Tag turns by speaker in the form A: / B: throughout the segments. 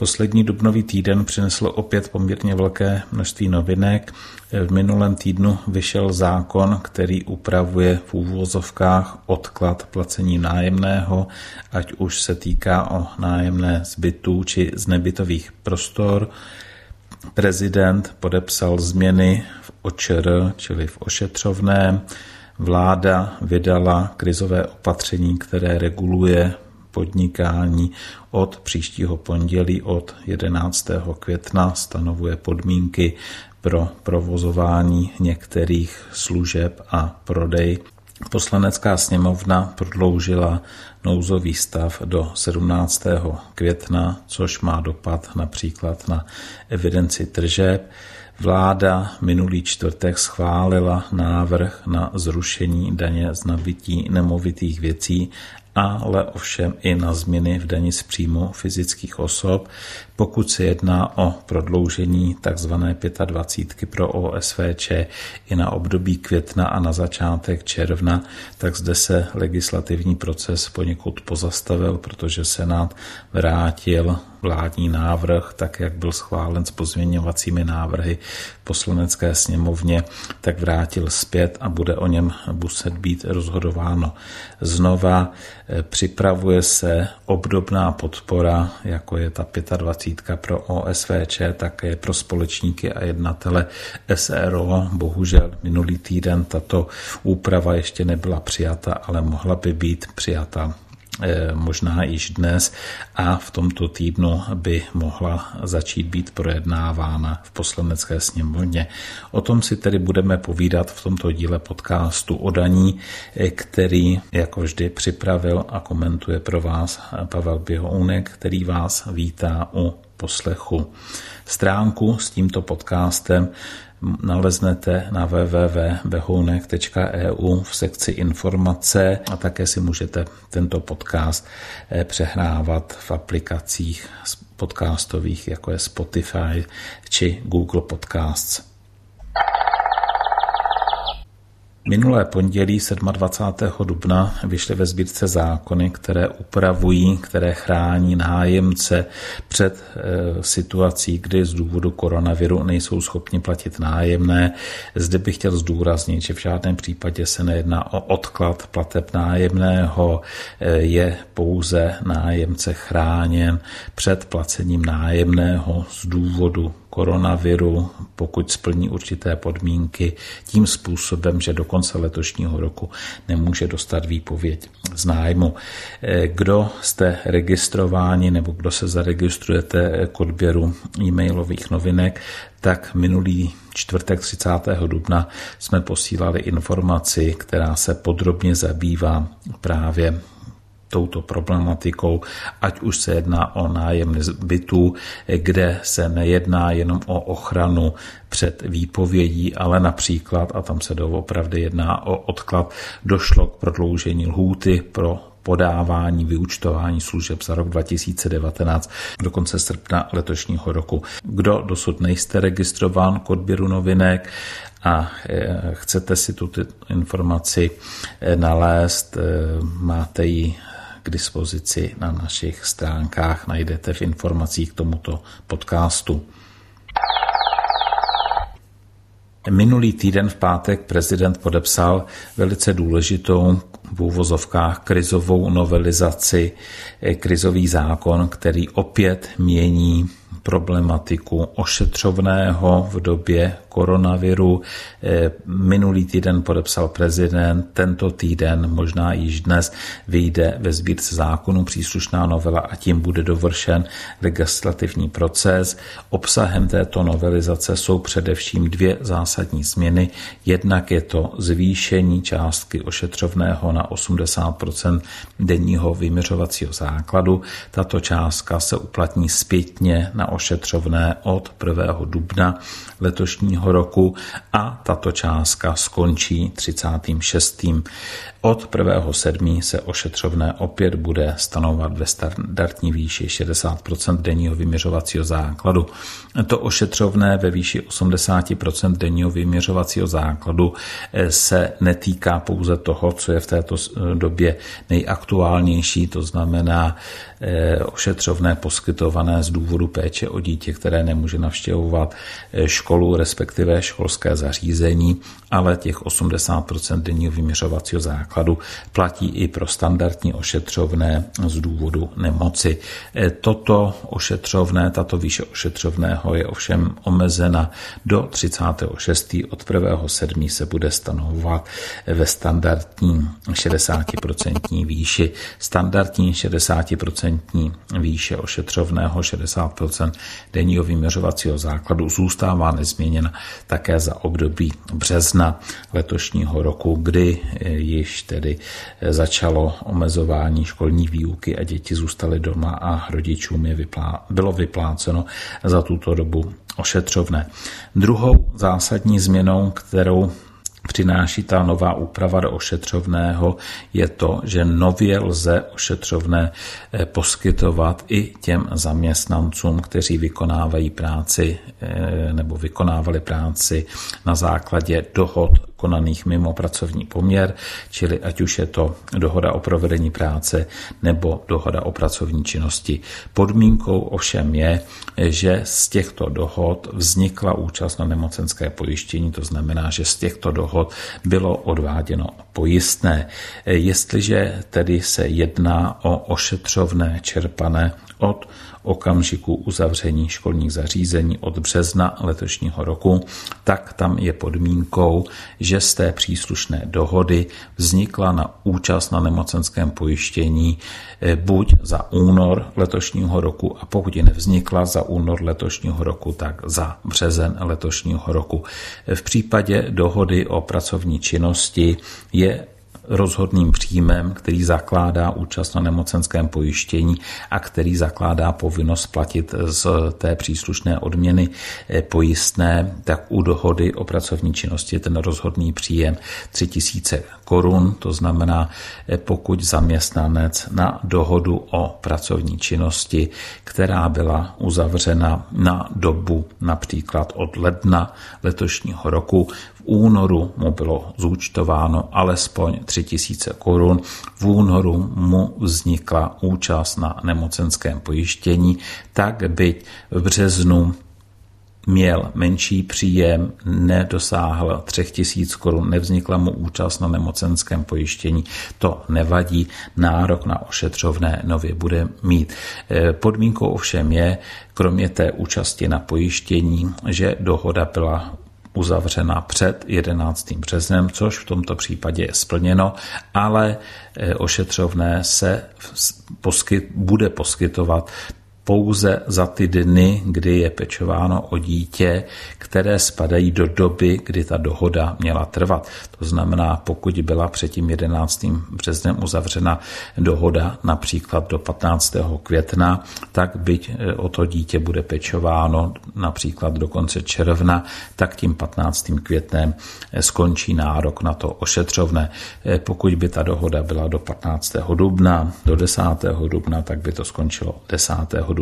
A: Poslední dubnový týden přinesl opět poměrně velké množství novinek. V minulém týdnu vyšel zákon, který upravuje v úvozovkách odklad placení nájemného, ať už se týká o nájemné zbytů či z nebytových prostor. Prezident podepsal změny v OČR, čili v ošetřovném. Vláda vydala krizové opatření, které reguluje podnikání od příštího pondělí od 11. května stanovuje podmínky pro provozování některých služeb a prodej. Poslanecká sněmovna prodloužila nouzový stav do 17. května, což má dopad například na evidenci tržeb. Vláda minulý čtvrtek schválila návrh na zrušení daně z nabití nemovitých věcí ale ovšem i na změny v dani z příjmu fyzických osob, pokud se jedná o prodloužení tzv. 25 pro OSVČ i na období května a na začátek června, tak zde se legislativní proces poněkud pozastavil, protože Senát vrátil vládní návrh, tak jak byl schválen s pozměňovacími návrhy poslanecké sněmovně, tak vrátil zpět a bude o něm muset být rozhodováno znova. Připravuje se obdobná podpora, jako je ta 25 pro OSVČ, také pro společníky a jednatele SRO. Bohužel minulý týden tato úprava ještě nebyla přijata, ale mohla by být přijata možná již dnes a v tomto týdnu by mohla začít být projednávána v poslanecké sněmovně. O tom si tedy budeme povídat v tomto díle podcastu o daní, eh, který jako vždy připravil a komentuje pro vás Pavel Běhounek, který vás vítá u poslechu. Stránku s tímto podcastem naleznete na www.behounek.eu v sekci informace a také si můžete tento podcast eh, přehrávat v aplikacích podcastových, jako je Spotify či Google Podcasts. Minulé pondělí 27. dubna vyšly ve sbírce zákony, které upravují, které chrání nájemce před e, situací, kdy z důvodu koronaviru nejsou schopni platit nájemné. Zde bych chtěl zdůraznit, že v žádném případě se nejedná o odklad plateb nájemného, e, je pouze nájemce chráněn před placením nájemného z důvodu koronaviru, pokud splní určité podmínky, tím způsobem, že do konce letošního roku nemůže dostat výpověď z nájmu. Eh, kdo jste registrováni nebo kdo se zaregistrujete k odběru e-mailových novinek, tak minulý čtvrtek 30. dubna jsme posílali informaci, která se podrobně zabývá právě touto problematikou, ať už se jedná o nájem bytů, kde se nejedná jenom o ochranu před výpovědí, ale například, a tam se doopravdy jedná o odklad, došlo k prodloužení lhůty pro podávání vyučtování služeb za rok 2019 do konce srpna letošního roku. Kdo dosud nejste registrován k odběru novinek a e, chcete si tuto informaci e, nalézt, e, máte ji k dispozici na našich stránkách, najdete v informacích k tomuto podcastu. Minulý týden v pátek prezident podepsal velice důležitou v úvozovkách krizovou novelizaci, eh, krizový zákon, který opět mění problematiku ošetřovného v době koronaviru. Eh, minulý týden podepsal prezident, tento týden, možná již dnes, vyjde ve sbírce zákonu příslušná novela a tím bude dovršen legislativní proces. Obsahem této novelizace jsou především dvě zásadní změny. Jednak je to zvýšení částky ošetřovného na 80% denního vyměřovacího základu. Tato částka se uplatní zpětně na ošetřovné od 1. dubna letošního roku a tato částka skončí 36. Od 1.7. se ošetřovné opět bude stanovat ve standardní výši 60% denního vyměřovacího základu. To ošetřovné ve výši 80% denního vyměřovacího základu se netýká pouze toho, co je v této této době nejaktuálnější, to znamená ošetřovné poskytované z důvodu péče o dítě, které nemůže navštěvovat školu, respektive školské zařízení, ale těch 80% denního vyměřovacího základu platí i pro standardní ošetřovné z důvodu nemoci. Toto ošetřovné, tato výše ošetřovného je ovšem omezena do 36. od 1.7. se bude stanovovat ve standardní 60% výši. Standardní 60% výše ošetřovného 60% denního vyměřovacího základu zůstává nezměněna také za období března letošního roku, kdy již tedy začalo omezování školní výuky a děti zůstaly doma a rodičům je vyplá, bylo vypláceno za tuto dobu ošetřovné. Druhou zásadní změnou, kterou přináší ta nová úprava do ošetřovného, je to, že nově lze ošetřovné eh, poskytovat i těm zaměstnancům, kteří vykonávají práci eh, nebo vykonávali práci na základě dohod konaných mimo pracovní poměr, čili ať už je to dohoda o provedení práce nebo dohoda o pracovní činnosti. Podmínkou ovšem je, že z těchto dohod vznikla účast na nemocenské pojištění, to znamená, že z těchto dohod bylo odváděno pojistné. Jestliže tedy se jedná o ošetřovné čerpané od okamžiku uzavření školních zařízení od března letošního roku, tak tam je podmínkou, že z té příslušné dohody vznikla na účast na nemocenském pojištění eh, buď za únor letošního roku a pokud ji nevznikla za únor letošního roku, tak za březen letošního roku. V případě dohody o pracovní činnosti je rozhodným příjmem, který zakládá účast na nemocenském pojištění a který zakládá povinnost platit z té příslušné odměny eh, pojistné, tak u dohody o pracovní činnosti je ten rozhodný příjem 3000 korun, to znamená, eh, pokud zaměstnanec na dohodu o pracovní činnosti, která byla uzavřena na dobu například od ledna letošního roku, únoru mu bylo zúčtováno alespoň 3000 korun. V únoru mu vznikla účast na nemocenském pojištění, tak byť v březnu měl menší příjem, nedosáhl 3000 korun, nevznikla mu účast na nemocenském pojištění, to nevadí, nárok na ošetřovné nově bude mít. Eh, podmínkou ovšem je, kromě té účasti na pojištění, že dohoda byla uzavřena před 11. březnem, což v tomto případě je splněno, ale eh, ošetřovné se poskyt, bude poskytovat pouze za ty dny, kdy je pečováno o dítě, které spadají do doby, kdy ta dohoda měla trvat. To znamená, pokud byla před tím 11. březnem uzavřena dohoda například do 15. května, tak byť e, o to dítě bude pečováno například do konce června, tak tím 15. květnem e, skončí nárok na to ošetřovné. E, pokud by ta dohoda byla do 15. dubna, do 10. dubna, tak by to skončilo 10 dubna.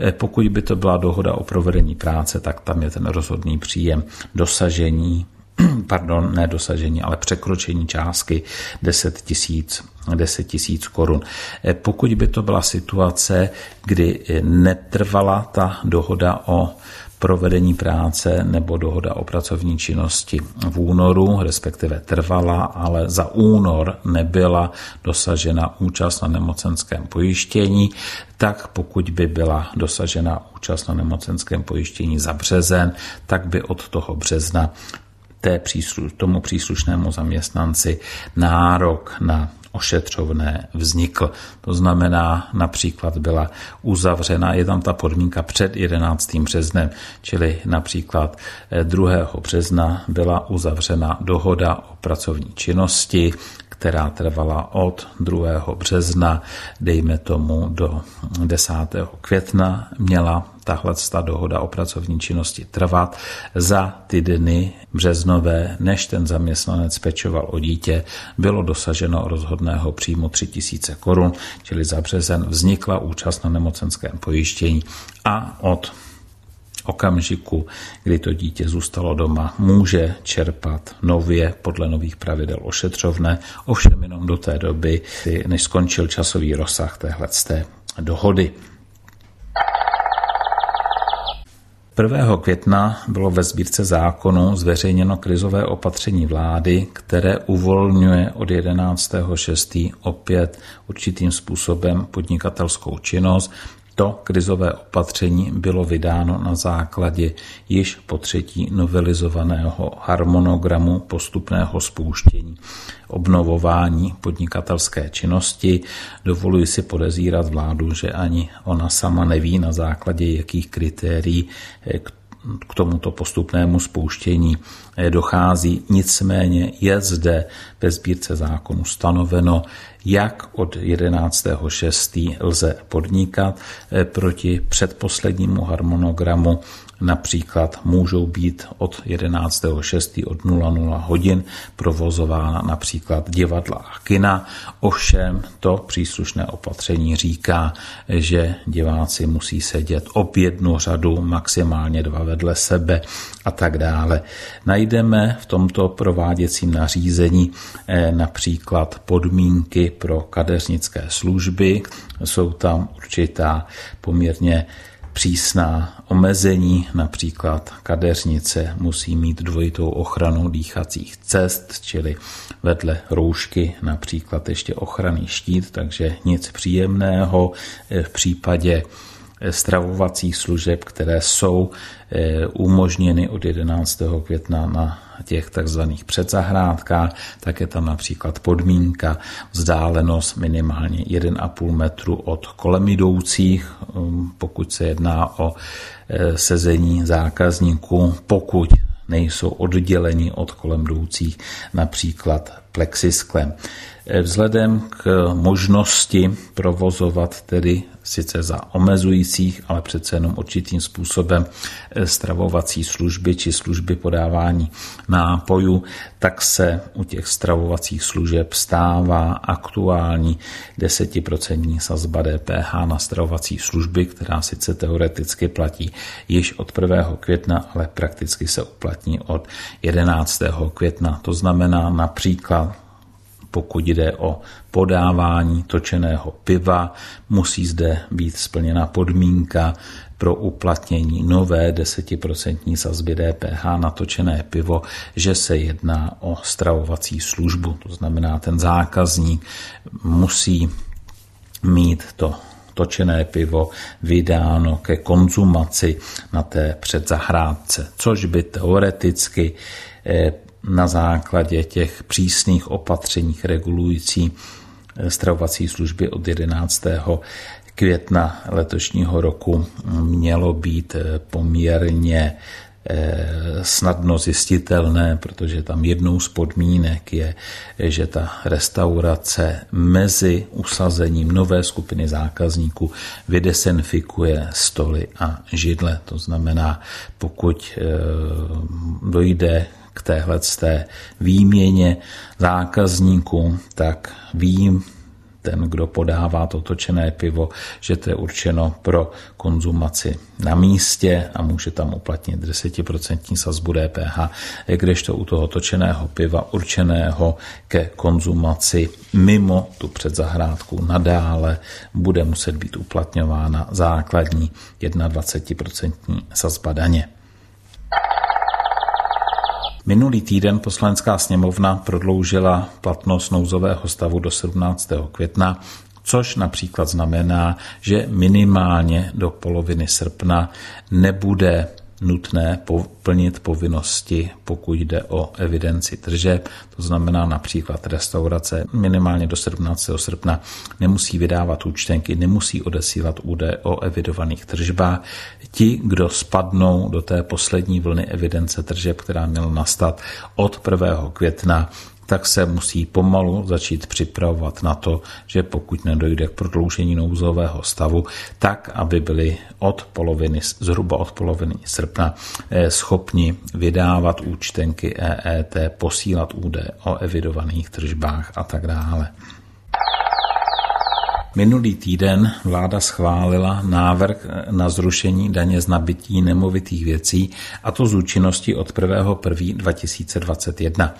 A: Eh, pokud by to byla dohoda o provedení práce, tak tam je ten rozhodný příjem dosažení pardon, ne dosažení, ale překročení částky 10 tisíc 10 tisíc korun. Eh, pokud by to byla situace, kdy netrvala ta dohoda o provedení práce nebo dohoda o pracovní činnosti v únoru, respektive trvala, ale za únor nebyla dosažena účast na nemocenském pojištění, tak pokud by byla dosažena účast na nemocenském pojištění za březen, tak by od toho března té příslu, tomu příslušnému zaměstnanci nárok na ošetřovné vznikl. To znamená, například byla uzavřena, je tam ta podmínka před 11. březnem, čili například 2. Eh, března byla uzavřena dohoda o pracovní činnosti, která trvala od 2. března, dejme tomu do 10. května, měla tahle ta dohoda o pracovní činnosti trvat za ty dny březnové, než ten zaměstnanec pečoval o dítě, bylo dosaženo rozhodného příjmu 3000 korun, čili za březen vznikla účast na nemocenském pojištění a od okamžiku, kdy to dítě zůstalo doma, může čerpat nově podle nových pravidel ošetřovné, ovšem jenom do té doby, než skončil časový rozsah téhle dohody. 1. května bylo ve sbírce zákonu zveřejněno krizové opatření vlády, které uvolňuje od 11.6. opět určitým způsobem podnikatelskou činnost to krizové opatření bylo vydáno na základě již po třetí novelizovaného harmonogramu postupného spouštění obnovování podnikatelské činnosti. Dovoluji si podezírat vládu, že ani ona sama neví na základě jakých kritérií k k tomuto postupnému spouštění dochází. Nicméně je zde ve sbírce zákonu stanoveno, jak od 11.6. lze podnikat proti předposlednímu harmonogramu Například můžou být od 11.6. od 00 hodin provozována například divadla a kina. Ovšem to příslušné opatření říká, že diváci musí sedět ob jednu řadu, maximálně dva vedle sebe a tak dále. Najdeme v tomto prováděcím nařízení eh, například podmínky pro kadeřnické služby. Jsou tam určitá poměrně přísná omezení, například kadeřnice musí mít dvojitou ochranu dýchacích cest, čili vedle roušky například ještě ochranný štít, takže nic příjemného. V případě stravovacích služeb, které jsou eh, umožněny od 11. května na těch takzvaných předzahrádkách, tak je tam například podmínka vzdálenost minimálně 1,5 metru od kolem jdoucích, um, pokud se jedná o eh, sezení zákazníků, pokud nejsou odděleni od kolem jdoucích například plexisklem. Eh, vzhledem k možnosti provozovat tedy sice za omezujících, ale přece jenom určitým způsobem eh, stravovací služby či služby podávání nápojů, tak se u těch stravovacích služeb stává aktuální desetiprocentní sazba DPH na stravovací služby, která sice teoreticky platí již od 1. května, ale prakticky se uplatní od 11. května. To znamená například pokud jde o podávání točeného piva, musí zde být splněna podmínka pro uplatnění nové 10% sazby DPH na točené pivo, že se jedná o stravovací službu. To znamená, ten zákazník musí mít to točené pivo vydáno ke konzumaci na té předzahrádce, což by teoreticky eh, na základě těch přísných opatření regulující eh, stravovací služby od 11. května letošního roku mělo být eh, poměrně eh, snadno zjistitelné, protože tam jednou z podmínek je, že ta restaurace mezi usazením nové skupiny zákazníků vydesenfikuje stoly a židle. To znamená, pokud dojde k téhle té výměně zákazníků, tak vím, ten, kdo podává to točené pivo, že to je určeno pro konzumaci na místě a může tam uplatnit 10% sazbu DPH, kdežto u toho točeného piva určeného ke konzumaci mimo tu předzahrádku nadále bude muset být uplatňována základní 21% sazba daně. Minulý týden poslanecká sněmovna prodloužila platnost nouzového stavu do 17. května, což například znamená, že minimálně do poloviny srpna nebude nutné plnit povinnosti, pokud jde o evidenci tržeb. To znamená například restaurace minimálně do 17. srpna nemusí vydávat účtenky, nemusí odesílat údaje o evidovaných tržbách. Ti, kdo spadnou do té poslední vlny evidence tržeb, která měla nastat od 1. května, tak se musí pomalu začít připravovat na to, že pokud nedojde k prodloužení nouzového stavu, tak, aby byli od poloviny, zhruba od poloviny srpna eh, schopni vydávat účtenky EET, posílat údaje o evidovaných tržbách a tak dále. Minulý týden vláda schválila návrh na zrušení daně z nabití nemovitých věcí, a to z účinnosti od 1.1.2021.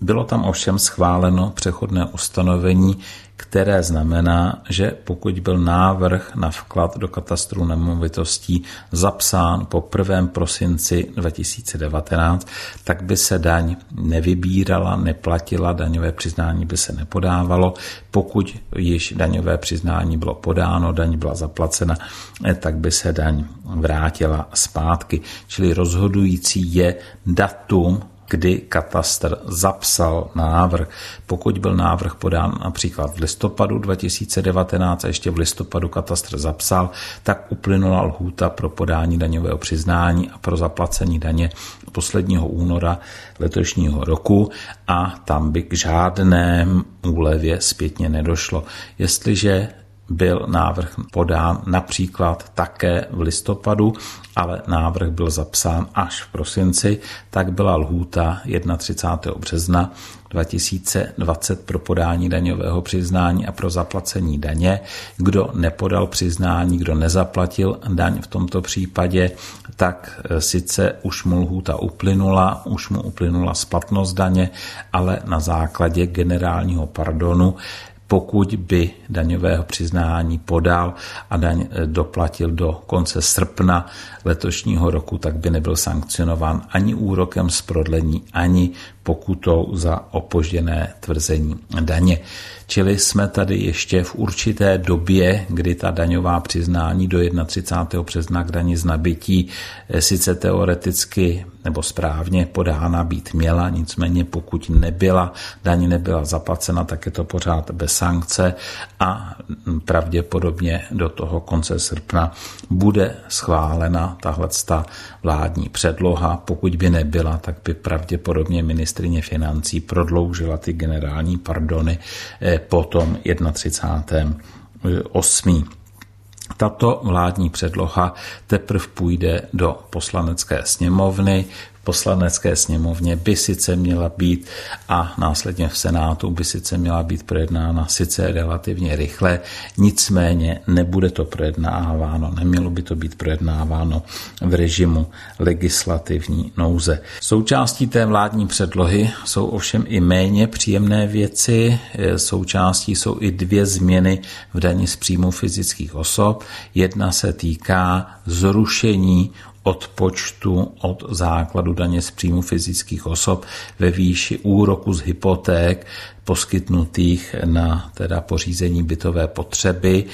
A: Bylo tam ovšem schváleno přechodné ustanovení, které znamená, že pokud byl návrh na vklad do katastru nemovitostí zapsán po 1. prosinci 2019, tak by se daň nevybírala, neplatila, daňové přiznání by se nepodávalo. Pokud již daňové přiznání bylo podáno, daň byla zaplacena, tak by se daň vrátila zpátky. Čili rozhodující je datum kdy katastr zapsal návrh. Pokud byl návrh podán například v listopadu 2019 a ještě v listopadu katastr zapsal, tak uplynula lhůta pro podání daňového přiznání a pro zaplacení daně posledního února letošního roku a tam by k žádném úlevě zpětně nedošlo. Jestliže byl návrh podán například také v listopadu, ale návrh byl zapsán až v prosinci, tak byla lhůta 31. března 2020 pro podání daňového přiznání a pro zaplacení daně. Kdo nepodal přiznání, kdo nezaplatil daň v tomto případě, tak e, sice už mu lhůta uplynula, už mu uplynula splatnost daně, ale na základě generálního pardonu pokud by daňového přiznání podal a daň eh, doplatil do konce srpna letošního roku, tak by nebyl sankcionován ani úrokem z prodlení, ani pokutou za opožděné tvrzení daně. Čili jsme tady ještě v určité době, kdy ta daňová přiznání do 31. března k daní z nabití eh, sice teoreticky nebo správně podána být měla, nicméně pokud nebyla, daň nebyla zaplacena, tak je to pořád bez sankce a pravděpodobně do toho konce srpna bude schválena tahle vládní předloha. Pokud by nebyla, tak by pravděpodobně ministrině financí prodloužila ty generální pardony po tom 31. 8. Tato vládní předloha teprve půjde do poslanecké sněmovny poslanecké sněmovně by sice měla být a následně v Senátu by sice měla být projednána sice relativně rychle, nicméně nebude to projednáváno, nemělo by to být projednáváno v režimu legislativní nouze. Součástí té vládní předlohy jsou ovšem i méně příjemné věci, součástí jsou i dvě změny v daní z příjmu fyzických osob. Jedna se týká zrušení odpočtu od základu daně z příjmu fyzických osob ve výši úroku z hypoték poskytnutých na teda pořízení bytové potřeby.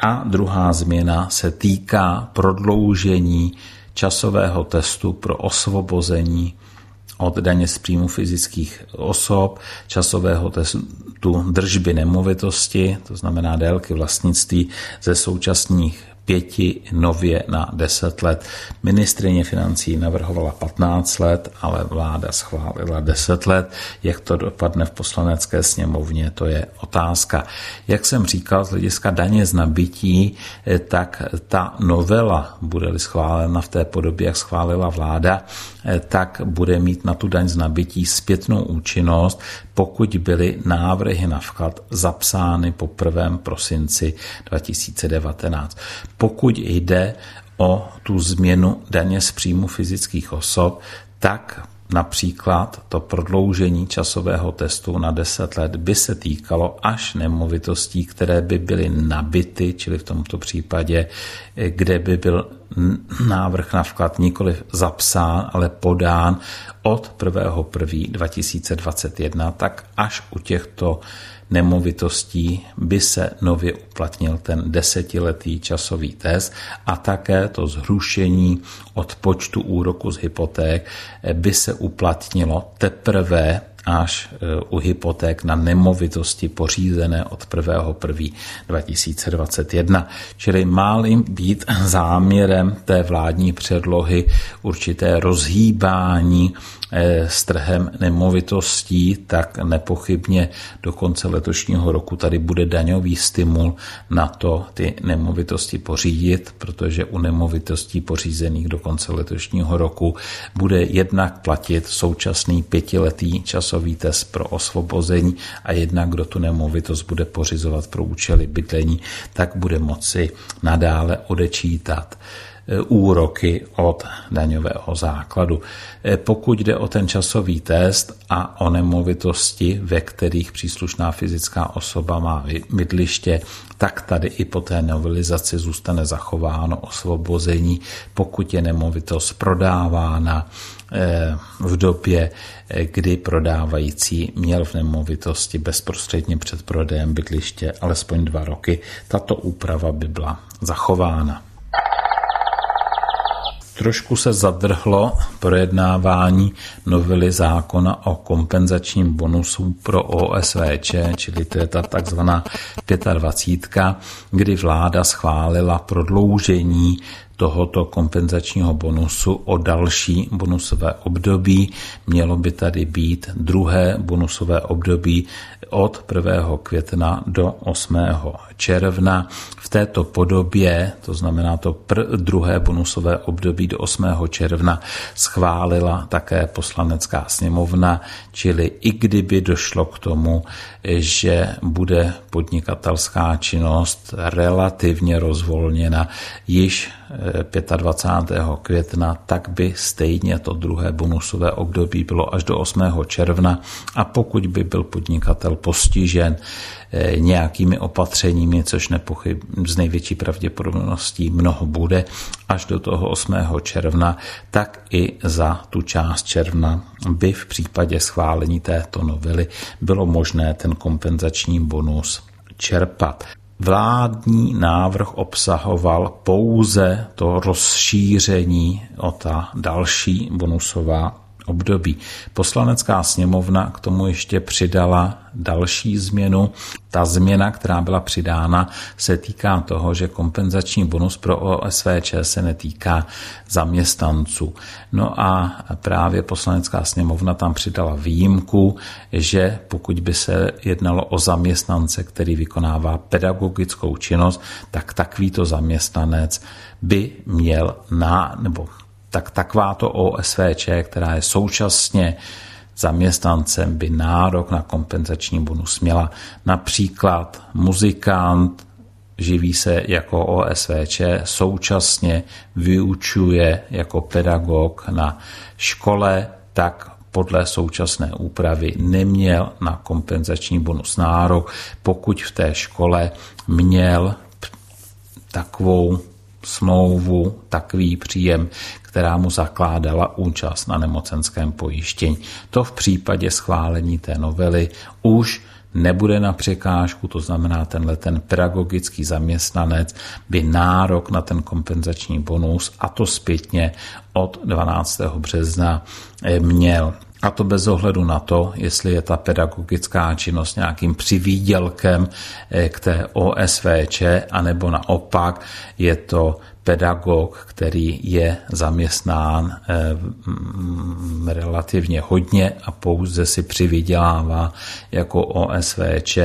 A: A druhá změna se týká prodloužení časového testu pro osvobození od daně z příjmu fyzických osob, časového testu držby nemovitosti, to znamená délky vlastnictví ze současných pěti nově na deset let. Ministrině financí navrhovala 15 let, ale vláda schválila 10 let. Jak to dopadne v poslanecké sněmovně, to je otázka. Jak jsem říkal, z hlediska daně z nabití, eh, tak ta novela, bude-li schválena v té podobě, jak schválila vláda, tak bude mít na tu daň z nabití zpětnou účinnost, pokud byly návrhy na vklad zapsány po 1. prosinci 2019. Pokud jde o tu změnu daně z příjmu fyzických osob, tak Například to prodloužení časového testu na 10 let by se týkalo až nemovitostí, které by byly nabity, čili v tomto případě, kde by byl návrh na vklad nikoli zapsán, ale podán od 1.1.2021, tak až u těchto nemovitostí by se nově uplatnil ten desetiletý časový test a také to zhrušení od počtu úroku z hypoték by se uplatnilo teprve až e, u hypoték na nemovitosti pořízené od 1.1.2021. Čili má být záměrem té vládní předlohy určité rozhýbání Eh, s trhem nemovitostí, tak nepochybně do konce letošního roku tady bude daňový stimul na to ty nemovitosti pořídit, protože u nemovitostí pořízených do konce letošního roku bude jednak platit současný pětiletý časový test pro osvobození a jednak kdo tu nemovitost bude pořizovat pro účely bydlení, tak bude moci nadále odečítat úroky od daňového základu. E, pokud jde o ten časový test a o nemovitosti, ve kterých příslušná fyzická osoba má bydliště, tak tady i po té novelizaci zůstane zachováno osvobození, pokud je nemovitost prodávána e, v době, kdy prodávající měl v nemovitosti bezprostředně před prodejem bydliště alespoň dva roky, tato úprava by byla zachována. Trošku se zadrhlo projednávání novely zákona o kompenzačním bonusu pro OSVČ, čili to je ta takzvaná 25, kdy vláda schválila prodloužení tohoto kompenzačního bonusu o další bonusové období. Mělo by tady být druhé bonusové období od 1. května do 8. června. V této podobě, to znamená to pr- druhé bonusové období do 8. června, schválila také poslanecká sněmovna, čili i kdyby došlo k tomu, že bude podnikatelská činnost relativně rozvolněna již 25. května, tak by stejně to druhé bonusové období bylo až do 8. června a pokud by byl podnikatel postižen eh, nějakými opatřeními, což nepochyb z největší pravděpodobností mnoho bude, až do toho 8. června, tak i za tu část června by v případě schválení této novely bylo možné ten kompenzační bonus čerpat. Vládní návrh obsahoval pouze to rozšíření o ta další bonusová období. Poslanecká sněmovna k tomu ještě přidala další změnu. Ta změna, která byla přidána, se týká toho, že kompenzační bonus pro OSVČ se netýká zaměstnanců. No a právě poslanecká sněmovna tam přidala výjimku, že pokud by se jednalo o zaměstnance, který vykonává pedagogickou činnost, tak takovýto zaměstnanec by měl na, nebo tak takováto OSVČ, která je současně zaměstnancem, by nárok na kompenzační bonus měla. Například muzikant živí se jako OSVČ, současně vyučuje jako pedagog na škole, tak podle současné úpravy neměl na kompenzační bonus nárok, pokud v té škole měl takovou smlouvu, takový příjem, která mu zakládala účast na nemocenském pojištění. To v případě schválení té novely už nebude na překážku, to znamená, tenhle ten pedagogický zaměstnanec by nárok na ten kompenzační bonus a to zpětně od 12. března eh, měl. A to bez ohledu na to, jestli je ta pedagogická činnost nějakým přivýdělkem eh, k té OSVČ, anebo naopak je to pedagog, který je zaměstnán eh, relativně hodně a pouze si přivydělává jako OSVČ,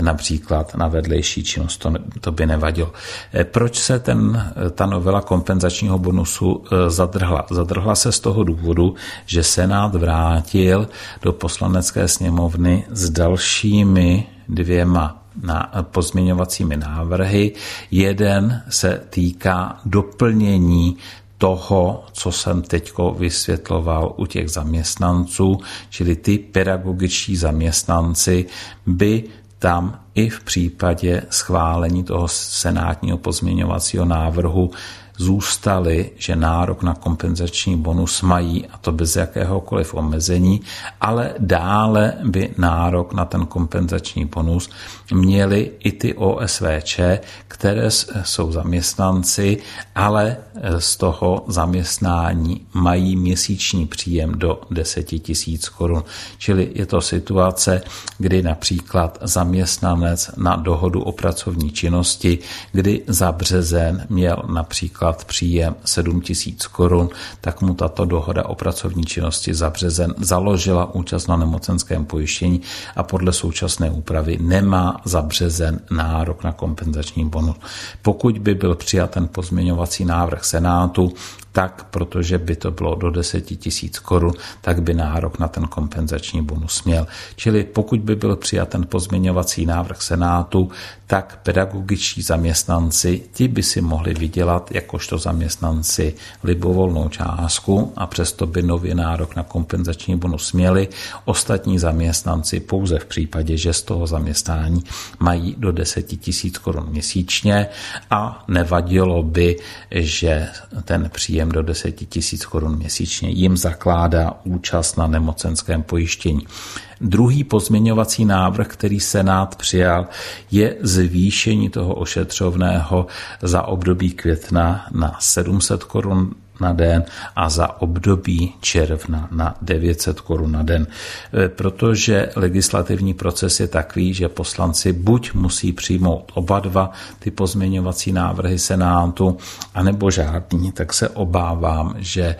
A: například na vedlejší činnost, to, to by nevadilo. Eh, proč se ten, ta novela kompenzačního bonusu eh, zadrhla? Zadrhla se z toho důvodu, že Senát vrátil do poslanecké sněmovny s dalšími dvěma na pozměňovacími návrhy. Jeden se týká doplnění toho, co jsem teď vysvětloval u těch zaměstnanců, čili ty pedagogičtí zaměstnanci by tam i v případě schválení toho senátního pozměňovacího návrhu zůstali, že nárok na kompenzační bonus mají, a to bez jakéhokoliv omezení, ale dále by nárok na ten kompenzační bonus měli i ty OSVČ, které jsou zaměstnanci, ale z toho zaměstnání mají měsíční příjem do 10 tisíc korun. Čili je to situace, kdy například zaměstnanec na dohodu o pracovní činnosti, kdy za březen měl například příjem 7 tisíc korun, tak mu tato dohoda o pracovní činnosti za březen založila účast na nemocenském pojištění a podle současné úpravy nemá za březen nárok na kompenzační bonus. Pokud by byl přijat ten pozměňovací návrh Senátu, tak protože by to bylo do 10 tisíc korun, tak by nárok na ten kompenzační bonus měl. Čili pokud by byl přijat ten pozměňovací návrh Senátu, tak pedagogičtí zaměstnanci, ti by si mohli vydělat jakožto zaměstnanci libovolnou částku a přesto by nově nárok na kompenzační bonus měli. Ostatní zaměstnanci pouze v případě, že z toho zaměstnání mají do 10 tisíc korun měsíčně a nevadilo by, že ten příjem do 10 tisíc korun měsíčně jim zakládá účast na nemocenském pojištění. Druhý pozměňovací návrh, který Senát přijal, je zvýšení toho ošetřovného za období května na 700 korun na den a za období června na 900 korun na den. E, protože legislativní proces je takový, že poslanci buď musí přijmout oba dva ty pozměňovací návrhy Senátu, anebo žádný, tak se obávám, že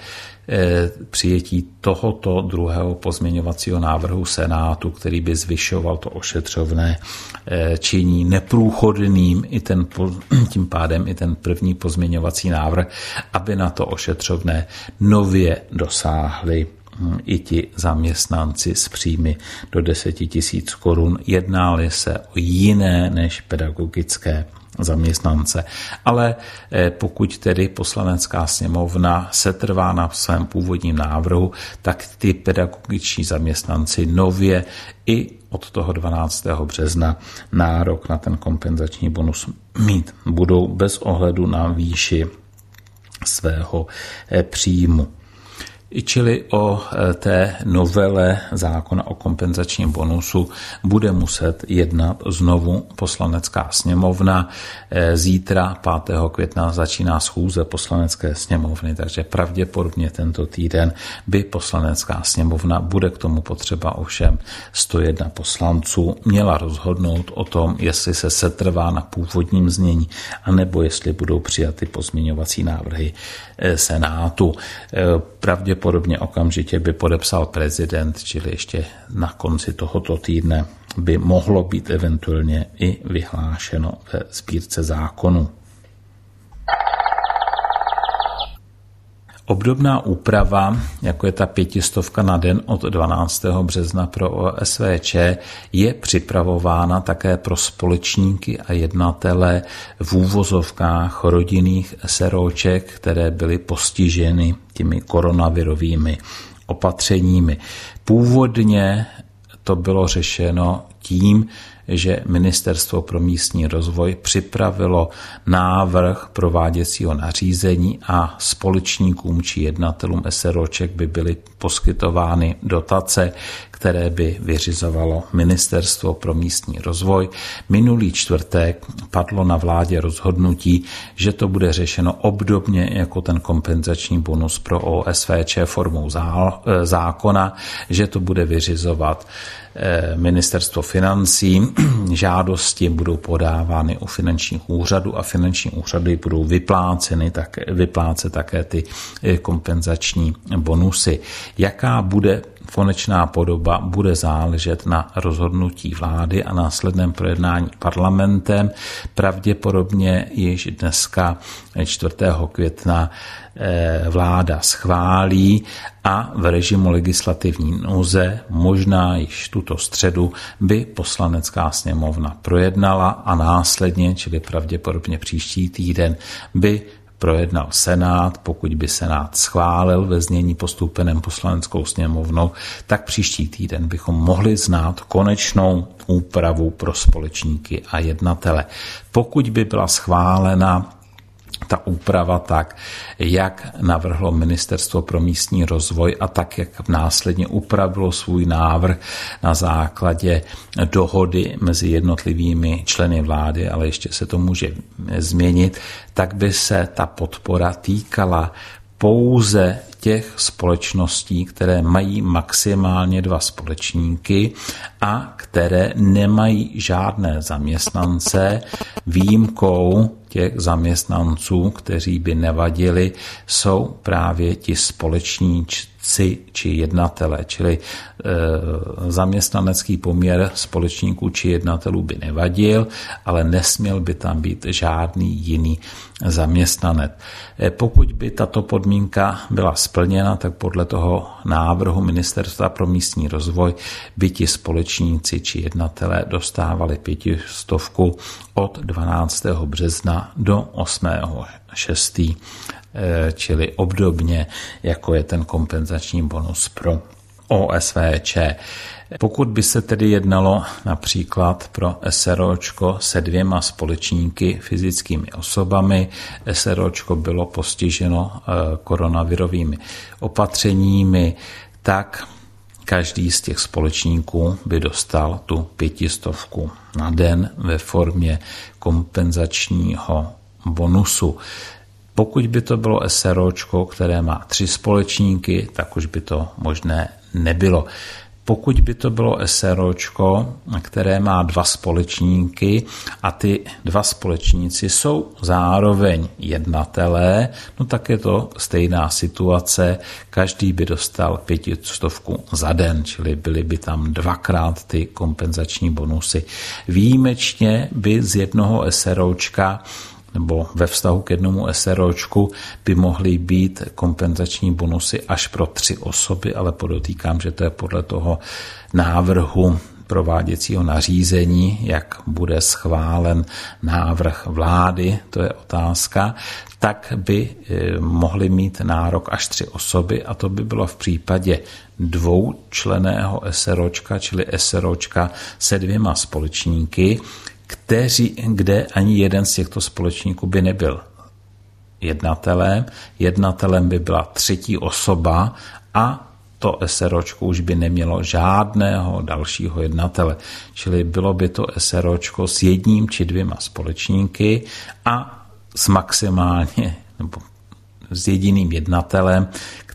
A: přijetí tohoto druhého pozměňovacího návrhu Senátu, který by zvyšoval to ošetřovné, eh, činí neprůchodným i ten, tím pádem i ten první pozměňovací návrh, aby na to ošetřovné nově dosáhli hm, i ti zaměstnanci s příjmy do 10 tisíc korun, jednáli se o jiné než pedagogické zaměstnance. Ale eh, pokud tedy poslanecká sněmovna se trvá na svém původním návrhu, tak ty pedagogiční zaměstnanci nově i od toho 12. března nárok na ten kompenzační bonus mít budou bez ohledu na výši svého eh, příjmu. Čili o e, té novele zákona o kompenzačním bonusu bude muset jednat znovu poslanecká sněmovna. E, zítra 5. května začíná schůze poslanecké sněmovny, takže pravděpodobně tento týden by poslanecká sněmovna, bude k tomu potřeba ovšem 101 poslanců, měla rozhodnout o tom, jestli se setrvá na původním znění, anebo jestli budou přijaty pozměňovací návrhy e, Senátu. Pravděpodobně pravděpodobně okamžitě by podepsal prezident, čili ještě na konci tohoto týdne by mohlo být eventuálně i vyhlášeno ve sbírce zákonu. Obdobná úprava, jako je ta pětistovka na den od 12. března pro OSVČ, je připravována také pro společníky a jednatele v úvozovkách rodinných seroček, které byly postiženy těmi koronavirovými opatřeními. Původně to bylo řešeno tím, že Ministerstvo pro místní rozvoj připravilo návrh prováděcího nařízení a společníkům či jednatelům SROček by byly poskytovány dotace, které by vyřizovalo Ministerstvo pro místní rozvoj. Minulý čtvrtek padlo na vládě rozhodnutí, že to bude řešeno obdobně jako ten kompenzační bonus pro OSVČ formou zákona, že to bude vyřizovat Ministerstvo financí. Žádosti budou podávány u finančních úřadů a finanční úřady budou vypláceny, tak, vyplácet také ty eh, kompenzační bonusy. Jaká bude konečná podoba bude záležet na rozhodnutí vlády a následném projednání parlamentem. Pravděpodobně již dneska 4. května eh, vláda schválí a v režimu legislativní nouze možná již tuto středu by poslanecká sněmovna projednala a následně, čili pravděpodobně příští týden, by projednal Senát, pokud by Senát schválil ve znění postoupeném poslaneckou sněmovnou, tak příští týden bychom mohli znát konečnou úpravu pro společníky a jednatele. Pokud by byla schválena ta úprava tak, jak navrhlo Ministerstvo pro místní rozvoj a tak, jak následně upravilo svůj návrh na základě dohody mezi jednotlivými členy vlády, ale ještě se to může změnit, tak by se ta podpora týkala pouze těch společností, které mají maximálně dva společníky a které nemají žádné zaměstnance, výjimkou těch zaměstnanců, kteří by nevadili, jsou právě ti společníci si či jednatele, čili e, zaměstnanecký poměr společníků či jednatelů by nevadil, ale nesměl by tam být žádný jiný zaměstnanec. E, pokud by tato podmínka byla splněna, tak podle toho návrhu Ministerstva pro místní rozvoj by ti společníci či jednatelé dostávali pětistovku od 12. března do 8. 6 Eh, čili obdobně jako je ten kompenzační bonus pro OSVČ. Pokud by se tedy jednalo například pro SROčko se dvěma společníky fyzickými osobami, SROčko bylo postiženo eh, koronavirovými opatřeními, tak každý z těch společníků by dostal tu pětistovku na den ve formě kompenzačního bonusu. Pokud by to bylo SROčko, které má tři společníky, tak už by to možné nebylo. Pokud by to bylo SROčko, které má dva společníky a ty dva společníci jsou zároveň jednatelé, no tak je to stejná situace, každý by dostal pětistovku za den, čili byly by tam dvakrát ty kompenzační bonusy. Výjimečně by z jednoho SROčka nebo ve vztahu k jednomu SROčku by mohly být kompenzační bonusy až pro tři osoby, ale podotýkám, že to je podle toho návrhu prováděcího nařízení, jak bude schválen návrh vlády, to je otázka, tak by eh, mohly mít nárok až tři osoby a to by bylo v případě dvoučleného SROčka, čili SROčka se dvěma společníky, kteří, kde ani jeden z těchto společníků by nebyl jednatelem. Jednatelem by byla třetí osoba a to SROčko už by nemělo žádného dalšího jednatele. Čili bylo by to SROčko s jedním či dvěma společníky a s maximálně nebo s jediným jednatelem,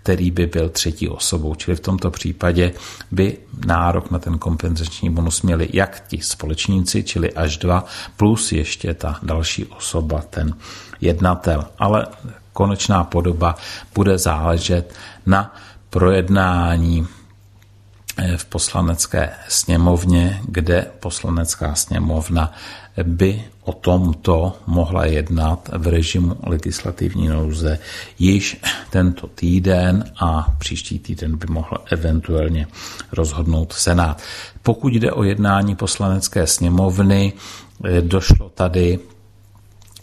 A: který by byl třetí osobou. Čili v tomto případě by nárok na ten kompenzační bonus měli jak ti společníci, čili až dva, plus ještě ta další osoba, ten jednatel. Ale konečná podoba bude záležet na projednání eh, v poslanecké sněmovně, kde poslanecká sněmovna by o tomto mohla jednat v režimu legislativní nouze již tento týden a příští týden by mohl eventuálně rozhodnout Senát. Pokud jde o jednání poslanecké sněmovny, došlo tady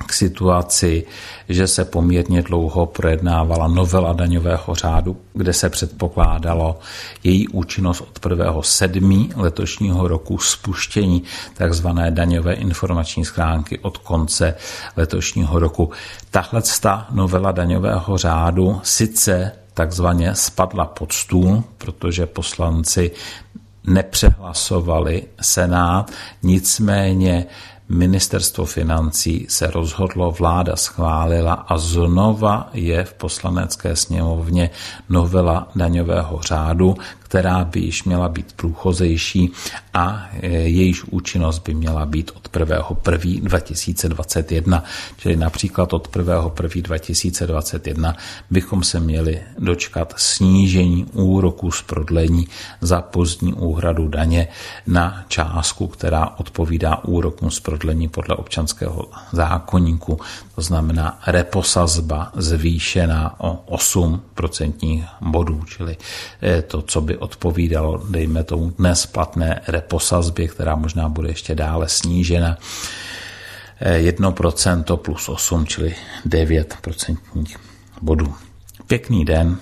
A: k situaci, že se poměrně dlouho projednávala novela daňového řádu, kde se předpokládalo její účinnost od 1. 7. letošního roku spuštění tzv. daňové informační schránky od konce letošního roku. Tahle novela daňového řádu sice takzvaně spadla pod stůl, protože poslanci nepřehlasovali Senát, nicméně Ministerstvo financí se rozhodlo, vláda schválila a znova je v poslanecké sněmovně novela daňového řádu, která by již měla být průchozejší a e, jejíž účinnost by měla být od 1. 2021. Čili například od 1. 2021 bychom se měli dočkat snížení úroku z prodlení za pozdní úhradu daně na částku, která odpovídá úrokům z prodlení podle občanského zákonníku. To znamená reposazba zvýšená o 8 procentních bodů, čili e, to, co odpovídalo, dejme tomu dnes platné reposazbě, která možná bude ještě dále snížena. 1% plus 8, čili 9% bodů. Pěkný den